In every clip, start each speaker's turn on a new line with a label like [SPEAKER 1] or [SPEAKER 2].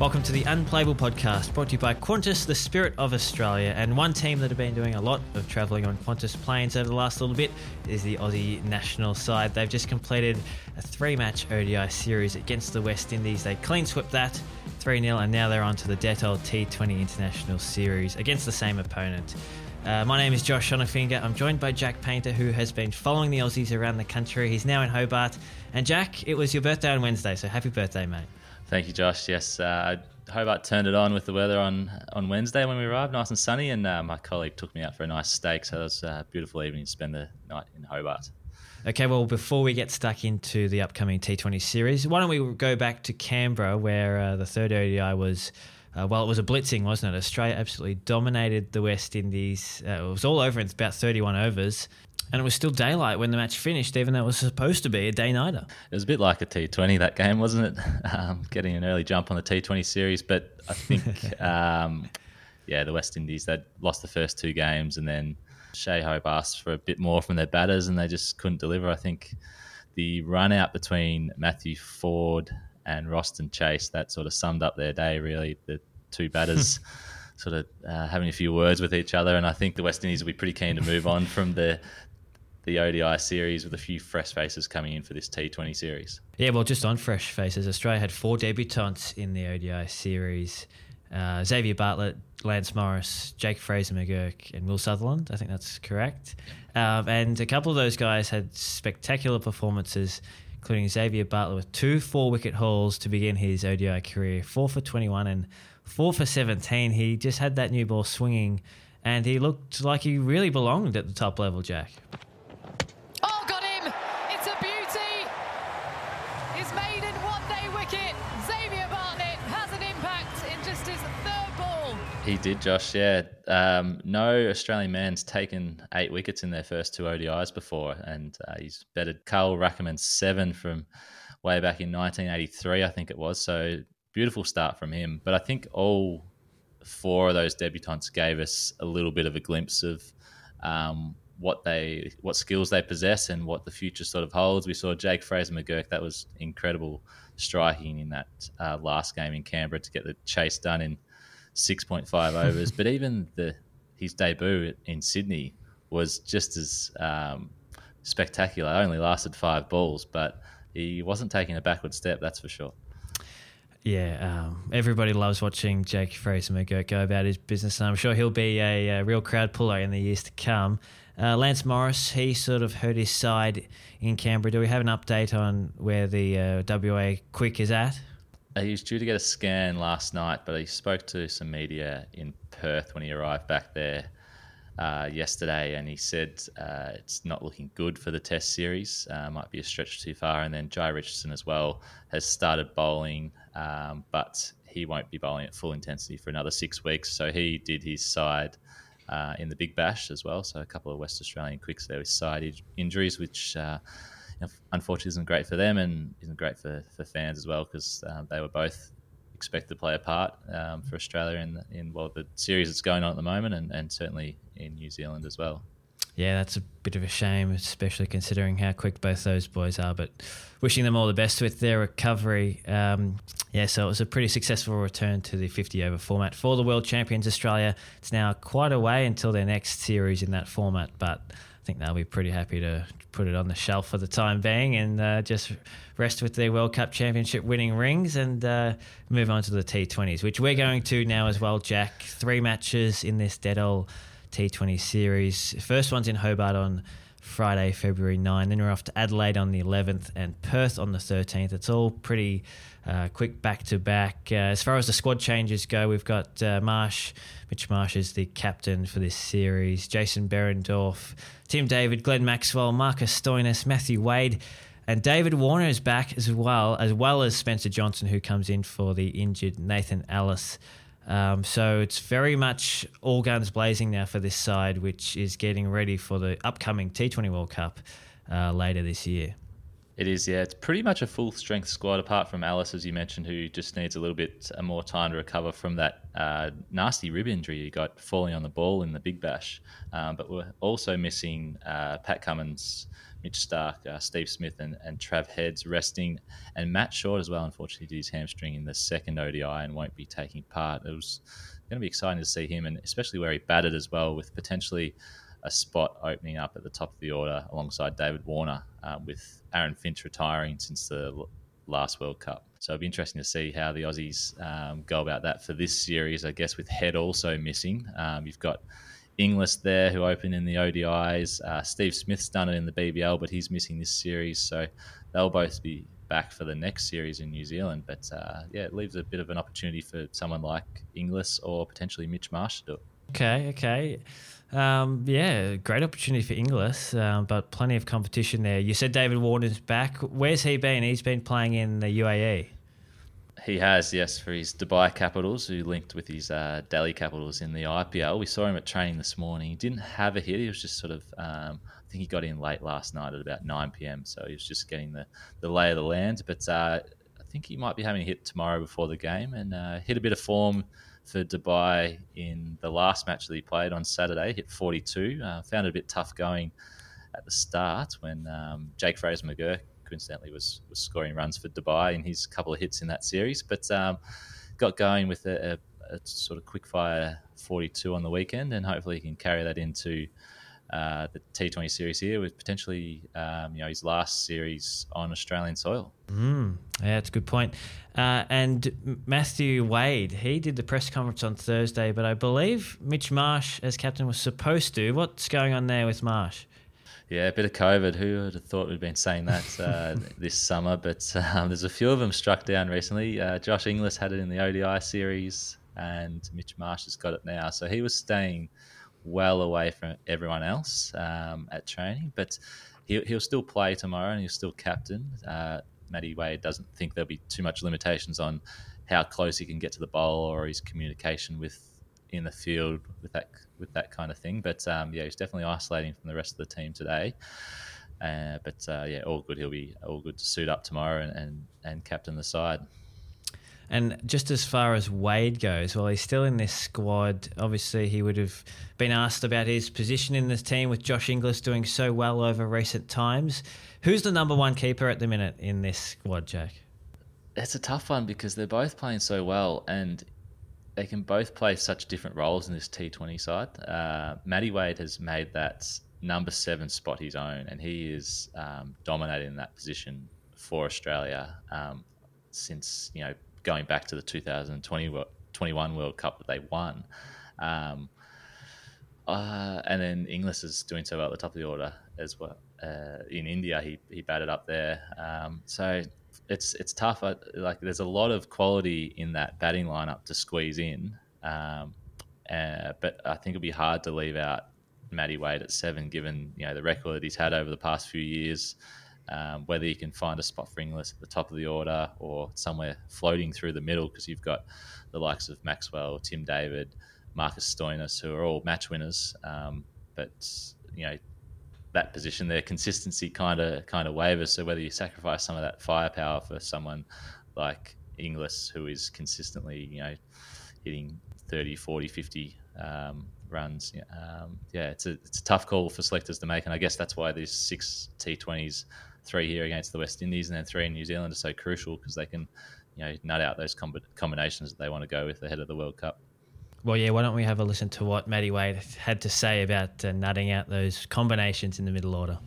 [SPEAKER 1] Welcome to the Unplayable Podcast, brought to you by Qantas, the spirit of Australia. And one team that have been doing a lot of travelling on Qantas planes over the last little bit is the Aussie national side. They've just completed a three match ODI series against the West Indies. They clean swept that 3 0, and now they're on to the Dettol T20 International Series against the same opponent. Uh, my name is Josh Schonafinger. I'm joined by Jack Paynter, who has been following the Aussies around the country. He's now in Hobart. And Jack, it was your birthday on Wednesday, so happy birthday, mate.
[SPEAKER 2] Thank you, Josh. Yes, uh, Hobart turned it on with the weather on, on Wednesday when we arrived, nice and sunny, and uh, my colleague took me out for a nice steak, so it was a beautiful evening to spend the night in Hobart.
[SPEAKER 1] Okay, well, before we get stuck into the upcoming T20 series, why don't we go back to Canberra, where uh, the third ODI was uh, well, it was a blitzing, wasn't it? Australia absolutely dominated the West Indies. Uh, it was all over in about 31 overs. And it was still daylight when the match finished, even though it was supposed to be a day nighter.
[SPEAKER 2] It was a bit like a T20 that game, wasn't it? Um, getting an early jump on the T20 series, but I think, um, yeah, the West Indies they'd lost the first two games, and then Shai Hope asked for a bit more from their batters, and they just couldn't deliver. I think the run out between Matthew Forde and Roston Chase. That sort of summed up their day, really. The two batters sort of uh, having a few words with each other, and I think the West Indies will be pretty keen to move on from the the ODI series with a few fresh faces coming in for this T20 series.
[SPEAKER 1] Yeah, well, just on fresh faces, Australia had four debutants in the ODI series. Uh, Xavier Bartlett, Lance Morris, Jake Fraser McGurk, and Will Sutherland. I think that's correct. Um, and a couple of those guys had spectacular performances including Xavier Bartlett with two four wicket hauls to begin his ODI career, four for 21 and four for 17. He just had that new ball swinging and he looked like he really belonged at the top level, Jack.
[SPEAKER 2] He did, Josh. Yeah. Um, no Australian man's taken eight wickets in their first two ODIs before, and uh, he's bettered Carl Rackemann seven from way back in 1983, I think it was. So beautiful start from him. But I think all four of those debutants gave us a little bit of a glimpse of um, what they, what skills they possess, and what the future sort of holds. We saw Jake Fraser McGurk. That was incredible striking in that uh, last game in Canberra to get the chase done in 6.5 overs. but even the his debut in Sydney was just as um, spectacular. Only lasted five balls, but he wasn't taking a backward step, that's for sure.
[SPEAKER 1] Yeah, um, everybody loves watching Jake Fraser McGurk go about his business, and I'm sure he'll be a, a real crowd puller in the years to come. Uh, Lance Morris, he sort of hurt his side in Canberra. Do we have an update on where the uh, WA Quick is at?
[SPEAKER 2] He was due to get a scan last night, but he spoke to some media in Perth when he arrived back there uh, yesterday, and he said uh, it's not looking good for the Test series. Uh, might be a stretch too far. And then Jhye Richardson as well has started bowling, um, but he won't be bowling at full intensity for another six weeks. So he did his side. Uh, in the Big Bash as well, so a couple of West Australian quicks there with side injuries, which uh, unfortunately isn't great for them and isn't great for, for fans as well because um, they were both expected to play a part um, for Australia in in well the series that's going on at the moment and, and certainly in New Zealand as well.
[SPEAKER 1] Yeah, that's a bit of a shame, especially considering how quick both those boys are. But wishing them all the best with their recovery. Um, yeah, so it was a pretty successful return to the 50 over format for the World Champions Australia. It's now quite a way until their next series in that format, but think they'll be pretty happy to put it on the shelf for the time being and uh, just rest with their World Cup Championship winning rings and uh, move on to the T20s, which we're going to now as well, Jack. Three matches in this Dettol T20 series. First one's in Hobart on Friday, February 9. Then we're off to Adelaide on the 11th and Perth on the 13th. It's all pretty uh, quick back to back. As far as the squad changes go, we've got uh, Marsh. Mitch Marsh is the captain for this series. Jason Behrendorff, Tim David, Glenn Maxwell, Marcus Stoinis, Matthew Wade. And David Warner is back as well, as well as Spencer Johnson, who comes in for the injured Nathan Ellis. Um, so it's very much all guns blazing now for this side, which is getting ready for the upcoming T20 World Cup uh, later this year.
[SPEAKER 2] It is, yeah. It's pretty much a full strength squad, apart from Ellis, as you mentioned, who just needs a little bit uh, more time to recover from that uh, nasty rib injury he got falling on the ball in the Big Bash. Um, but we're also missing uh, Pat Cummins, Mitch Starc, uh, Steve Smith, and, and Trav Heads resting, and Matt Short as well. Unfortunately, did his hamstring in the second ODI and won't be taking part. It was going to be exciting to see him, and especially where he batted as well, with potentially a spot opening up at the top of the order alongside David Warner, uh, with Aaron Finch retiring since the last World Cup. So it'll be interesting to see how the Aussies um, go about that for this series. I guess with Head also missing, um, you've got Inglis there who opened in the ODIs. Uh, Steve Smith's done it in the BBL, but he's missing this series, so they'll both be back for the next series in New Zealand. But uh, yeah, it leaves a bit of an opportunity for someone like Inglis or potentially Mitch Marsh to do it.
[SPEAKER 1] Okay, okay. Um, yeah, great opportunity for Inglis, um, but plenty of competition there. You said David Warner's back. Where's he been? He's been playing in the UAE.
[SPEAKER 2] He has, yes, for his Dubai Capitals, who linked with his uh, Delhi Capitals in the IPL. We saw him at training this morning. He didn't have a hit. He was just sort of, um, I think he got in late last night at about 9 p.m. So he was just getting the, the lay of the land. But uh, I think he might be having a hit tomorrow before the game and uh, hit a bit of form for Dubai in the last match that he played on Saturday. Hit 42. Uh, found it a bit tough going at the start when um, Jake Fraser McGurk coincidentally was was scoring runs for Dubai in his couple of hits in that series, but um, got going with a, a, a, sort of quick fire 42 on the weekend, and hopefully he can carry that into uh, the T20 series here with potentially um, you know his last series on Australian soil.
[SPEAKER 1] Mm, yeah, that's a good point. Uh, and Matthew Wade, he did the press conference on Thursday, but I believe Mitch Marsh as captain was supposed to. What's going on there with Marsh?
[SPEAKER 2] Yeah, a bit of COVID. Who would have thought we'd been saying that uh, this summer? But um, there's a few of them struck down recently. Uh, Josh Inglis had it in the ODI series, and Mitch Marsh has got it now. So he was staying well away from everyone else um, at training, but he'll, he'll still play tomorrow and he'll still captain. Uh, Matty Wade doesn't think there'll be too much limitations on how close he can get to the bowl or his communication with in the field with that with that kind of thing. But um, yeah, he's definitely isolating from the rest of the team today. Uh, but uh, yeah, all good. He'll be all good to suit up tomorrow and, and, and captain the side.
[SPEAKER 1] And just as far as Wade goes, well, he's still in this squad. Obviously, he would have been asked about his position in this team with Josh Inglis doing so well over recent times. Who's the number one keeper at the minute in this squad, Jack?
[SPEAKER 2] It's a tough one because they're both playing so well, and they can both play such different roles in this T20 side. Uh, Matty Wade has made that number seven spot his own, and he is um, dominating that position for Australia um, since you know going back to the 2020 21 World Cup that they won. Um, uh, and then Inglis is doing so well at the top of the order as well. Uh, in India, he, he batted up there. Um, so it's it's tough. like there's a lot of quality in that batting lineup to squeeze in, um, uh, but I think it'll be hard to leave out Matty Wade at seven, given you know the record that he's had over the past few years. Um, whether you can find a spot for Inglis at the top of the order or somewhere floating through the middle, because you've got the likes of Maxwell, Tim David, Marcus Stoinis, who are all match winners. Um, but you know that position, their consistency kind of kind of wavers. So whether you sacrifice some of that firepower for someone like Inglis, who is consistently, you know, hitting 30, 40, 50 um, runs, um, yeah, it's a it's a tough call for selectors to make, and I guess that's why these six T20s, three here against the West Indies, and then three in New Zealand are so crucial because they can, you know, nut out those combinations that they want to go with ahead of the World Cup.
[SPEAKER 1] Well, yeah, why don't we have a listen to what Matty Wade had to say about uh, nutting out those combinations in the middle order?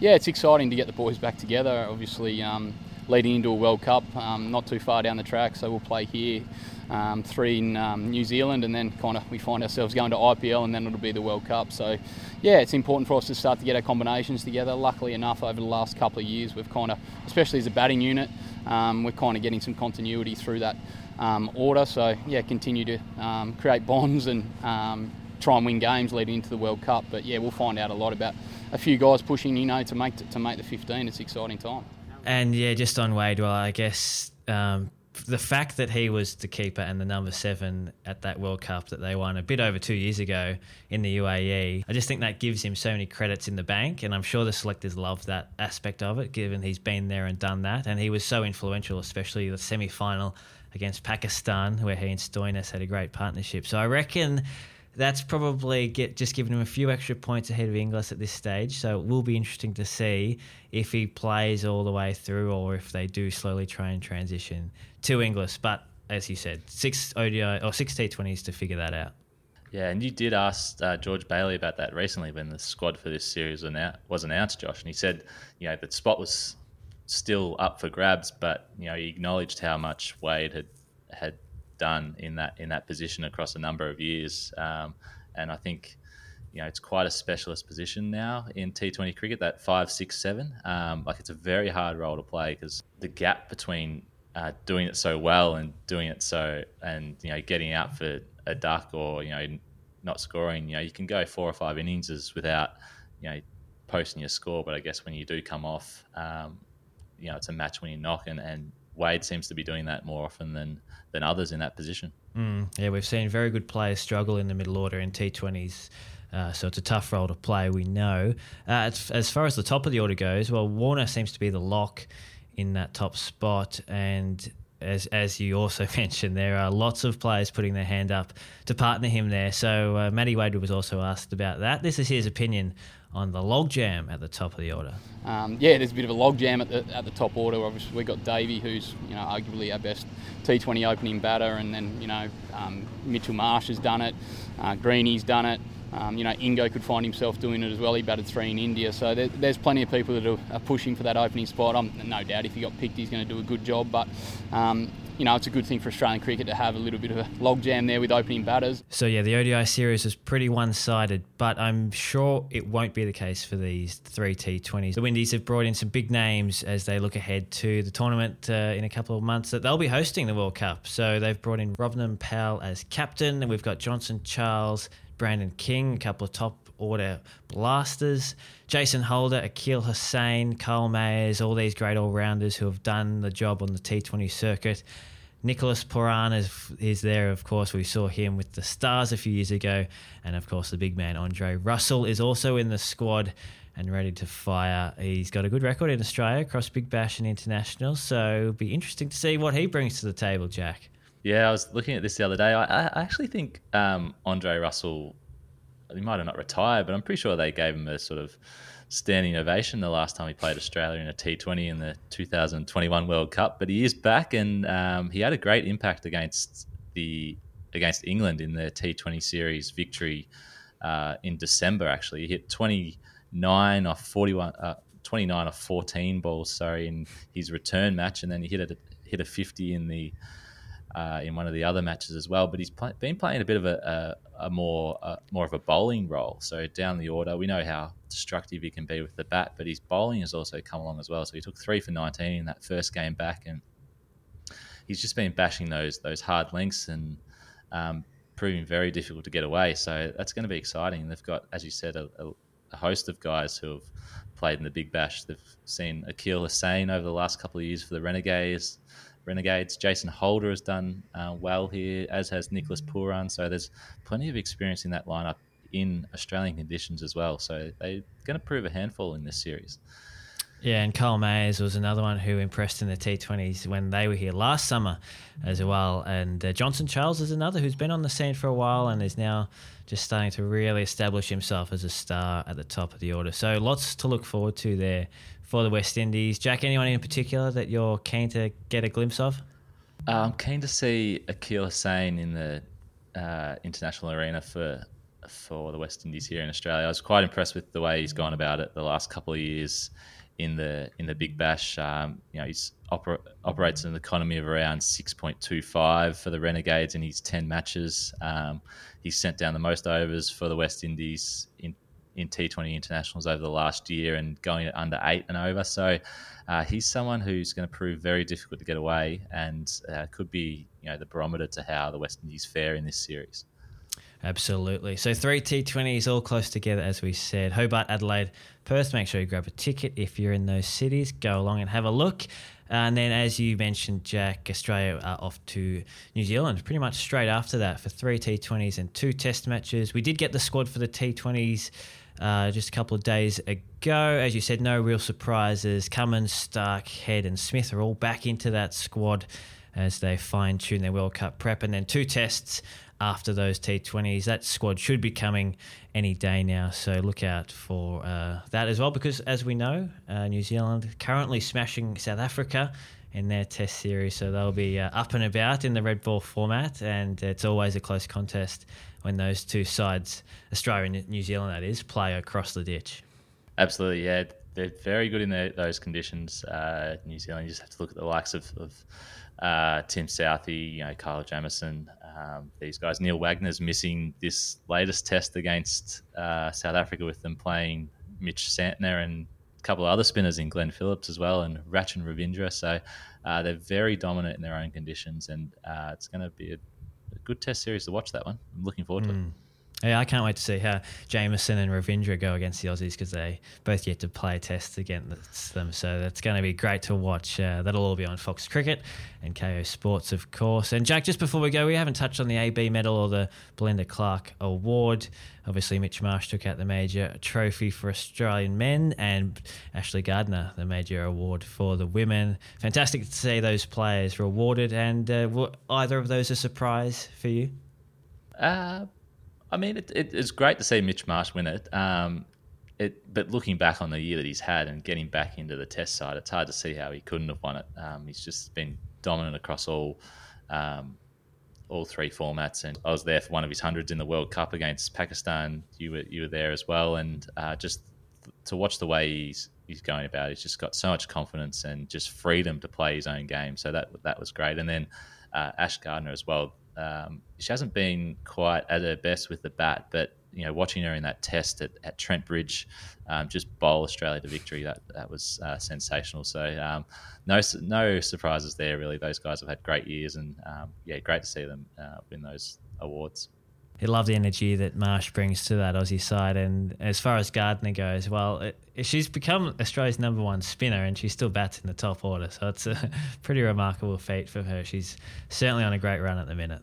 [SPEAKER 3] Yeah, it's exciting to get the boys back together. Obviously, um, leading into a World Cup, um, not too far down the track, so we'll play here, um, three in um, New Zealand, and then kind of we find ourselves going to IPL, and then it'll be the World Cup. So, yeah, it's important for us to start to get our combinations together. Luckily enough, over the last couple of years, we've kind of, especially as a batting unit, um, we're kind of getting some continuity through that um, order. So yeah, continue to um, create bonds and try and win games leading into the World Cup. But yeah, we'll find out a lot about a few guys pushing, you know, to make to make the 15. It's an exciting time.
[SPEAKER 1] And yeah, just on Wade, well, I guess um, the fact that he was the keeper and the number seven at that World Cup that they won a bit over two years ago in the UAE, I just think that gives him so many credits in the bank. And I'm sure the selectors love that aspect of it, given he's been there and done that. And he was so influential, especially the semi final against Pakistan, where he and Stoinis had a great partnership. So I reckon that's probably get just giving him a few extra points ahead of Inglis at this stage. So it will be interesting to see if he plays all the way through or if they do slowly try and transition to Inglis. But as you said, six ODI or six T20s to figure that out.
[SPEAKER 2] Yeah, and you did ask uh, George Bailey about that recently when the squad for this series was announced, Josh, and he said, you know, the spot was still up for grabs, but you know, he acknowledged how much Wade had had done in that in that position across a number of years. Um, and I think you know it's quite a specialist position now in T20 cricket. That five, six, seven, um, like it's a very hard role to play because the gap between uh, doing it so well and doing it so and you know getting out for a duck or you know not scoring. You know you can go four or five innings without you know posting your score, but I guess when you do come off, um, you know it's a match winning knock and, and Wade seems to be doing that more often than than others in that position.
[SPEAKER 1] Mm, yeah, we've seen very good players struggle in the middle order in T20s. Uh, so it's a tough role to play, we know. Uh, as, as, far as the top of the order goes, well, Warner seems to be the lock in that top spot. And as, as you also mentioned, there are lots of players putting their hand up to partner him there. So uh, Matty Wade was also asked about that. This is his opinion on the logjam at the top of the order.
[SPEAKER 3] Um, yeah, there's a bit of a logjam at the at the top order. Obviously, we've got Davey, who's you know arguably our best T20 opening batter, and then you know um, Mitchell Marsh has done it, uh, Greeny's done it. Um, you know, Ingo could find himself doing it as well. He batted three in India, so there, there's plenty of people that are, are, pushing for that opening spot. I'm no doubt if he got picked, he's going to do a good job. But um, you know, it's a good thing for Australian cricket to have a little bit of a logjam there with opening batters.
[SPEAKER 1] So, yeah, the ODI series was pretty one sided, but I'm sure it won't be the case for these three T20s. The Windies have brought in some big names as they look ahead to the tournament uh, in a couple of months that they'll be hosting the World Cup. So, they've brought in Rovman Powell as captain, and we've got Johnson Charles, Brandon King, a couple of top order blasters. Jason Holder, Akeal Hosein, Kyle Mayers, all these great all rounders who have done the job on the T20 circuit. Nicholas Pooran is, is there, of course. We saw him with the Stars a few years ago. And of course, the big man, Andre Russell, is also in the squad and ready to fire. He's got a good record in Australia across Big Bash and International. So it'll be interesting to see what he brings to the table, Jack.
[SPEAKER 2] Yeah, I was looking at this the other day. I, I actually think um, Andre Russell he might have not retired, but I'm pretty sure they gave him a sort of standing ovation the last time he played Australia in a T20 in the 2021 World Cup. But he is back, and um, he had a great impact against the against England in the T20 series victory uh, in December. Actually, he hit 29 off 41. Uh, 29 off 14 balls, sorry, in his return match, and then he hit a hit a 50 in the uh, in one of the other matches as well. But he's play, been playing a bit of a, a, a more uh, more of a bowling role. So down the order, we know how destructive he can be with the bat, but his bowling has also come along as well. So he took three for 19 in that first game back, and he's just been bashing those those hard lengths and um, proving very difficult to get away. So that's going to be exciting. They've got, as you said, a, a host of guys who have played in the Big Bash. They've seen Akeal Hosein over the last couple of years for the Renegades. Renegades. Jason Holder has done uh, well here, as has Nicholas Pooran. So there's plenty of experience in that lineup in Australian conditions as well. So they're going to prove a handful in this series.
[SPEAKER 1] Yeah, and Kyle Mayers was another one who impressed in the T20s when they were here last summer as well. And uh, Johnson Charles is another who's been on the scene for a while and is now just starting to really establish himself as a star at the top of the order. So lots to look forward to there for the West Indies. Jack, anyone in particular that you're keen to get a glimpse of?
[SPEAKER 2] I'm keen to see Akeal Hosein in the uh, international arena for for the West Indies here in Australia. I was quite impressed with the way he's gone about it the last couple of years in the in the Big Bash. Um, you know, he's oper- operates an economy of around 6.25 for the Renegades in his 10 matches. Um, he's sent down the most overs for the West Indies in in T20 internationals over the last year and going under eight and over. So uh, he's someone who's going to prove very difficult to get away and uh, could be you know the barometer to how the West Indies fare in this series.
[SPEAKER 1] Absolutely. So three T20s all close together, as we said. Hobart, Adelaide, Perth. Make sure you grab a ticket if you're in those cities. Go along and have a look. And then, as you mentioned, Jack, Australia are off to New Zealand pretty much straight after that for three T20s and two Test matches. We did get the squad for the T20s uh, just a couple of days ago. As you said, no real surprises. Cummins, Starc, Head, and Smith are all back into that squad as they fine tune their World Cup prep. And then two tests after those T20s. That squad should be coming any day now, so look out for uh, that as well. Because as we know, uh, New Zealand currently smashing South Africa in their Test series, so they'll be uh, up and about in the red ball format, and it's always a close contest when those two sides, Australia and New Zealand, that is, play across the ditch.
[SPEAKER 2] Absolutely, yeah. They're very good in the, those conditions. Uh, New Zealand, you just have to look at the likes of, of uh, Tim Southee, you know, Kyle Jamieson, um, these guys. Neil Wagner's missing this latest test against uh, South Africa with them playing Mitch Santner and couple of other spinners in Glenn Phillips as well and Rachin Ravindra. So uh, they're very dominant in their own conditions, and uh, it's going to be a, a, good test series to watch that one. I'm looking forward mm. to it.
[SPEAKER 1] Yeah, I can't wait to see how Jamieson and Ravindra go against the Aussies because they both yet to play tests against them. So that's going to be great to watch. Uh, that'll all be on Fox Cricket and Kayo Sports, of course. And Jack, just before we go, we haven't touched on the AB medal or the Belinda Clark Award. Obviously, Mitch Marsh took out the major trophy for Australian men, and Ashley Gardner the major award for the women. Fantastic to see those players rewarded. And uh, were either of those a surprise for you?
[SPEAKER 2] Uh, I mean, it, it, it's great to see Mitch Marsh win it. Um, it. But looking back on the year that he's had and getting back into the test side, it's hard to see how he couldn't have won it. Um, he's just been dominant across all um, all three formats. And I was there for one of his hundreds in the World Cup against Pakistan. You were you were there as well, and uh, just to watch the way he's he's going about, he's just got so much confidence and just freedom to play his own game. So that that was great. And then uh, Ash Gardner as well um, she hasn't been quite at her best with the bat, but you know, watching her in that test at, at Trent Bridge, um, just bowl Australia to victory, that that was uh, sensational. So um, no no surprises there really. Those guys have had great years, and um, yeah, great to see them uh, win those awards.
[SPEAKER 1] I love the energy that Marsh brings to that Aussie side. And as far as Gardner goes, well, it, she's become Australia's number one spinner and she still bats in the top order. So it's a pretty remarkable feat for her. She's certainly on a great run at the minute.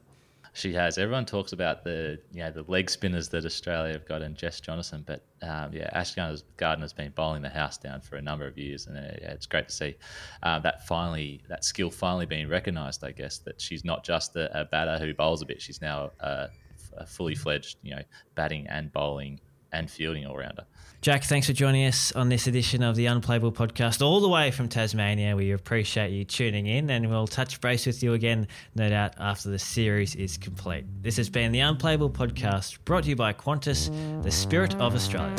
[SPEAKER 2] She has. Everyone talks about the you know the leg spinners that Australia have got and Jess Jonassen, but um, yeah, Ash Gardner's been bowling the house down for a number of years, and uh, yeah, it's great to see uh, that finally that skill finally being recognised. I guess that she's not just a, a batter who bowls a bit; she's now a, a fully fledged you know batting and bowling and fielding all rounder.
[SPEAKER 1] Jack, thanks for joining us on this edition of the Unplayable podcast, all the way from Tasmania. We appreciate you tuning in, and we'll touch base with you again, no doubt, after the series is complete. This has been the Unplayable podcast, brought to you by Qantas, the spirit of Australia.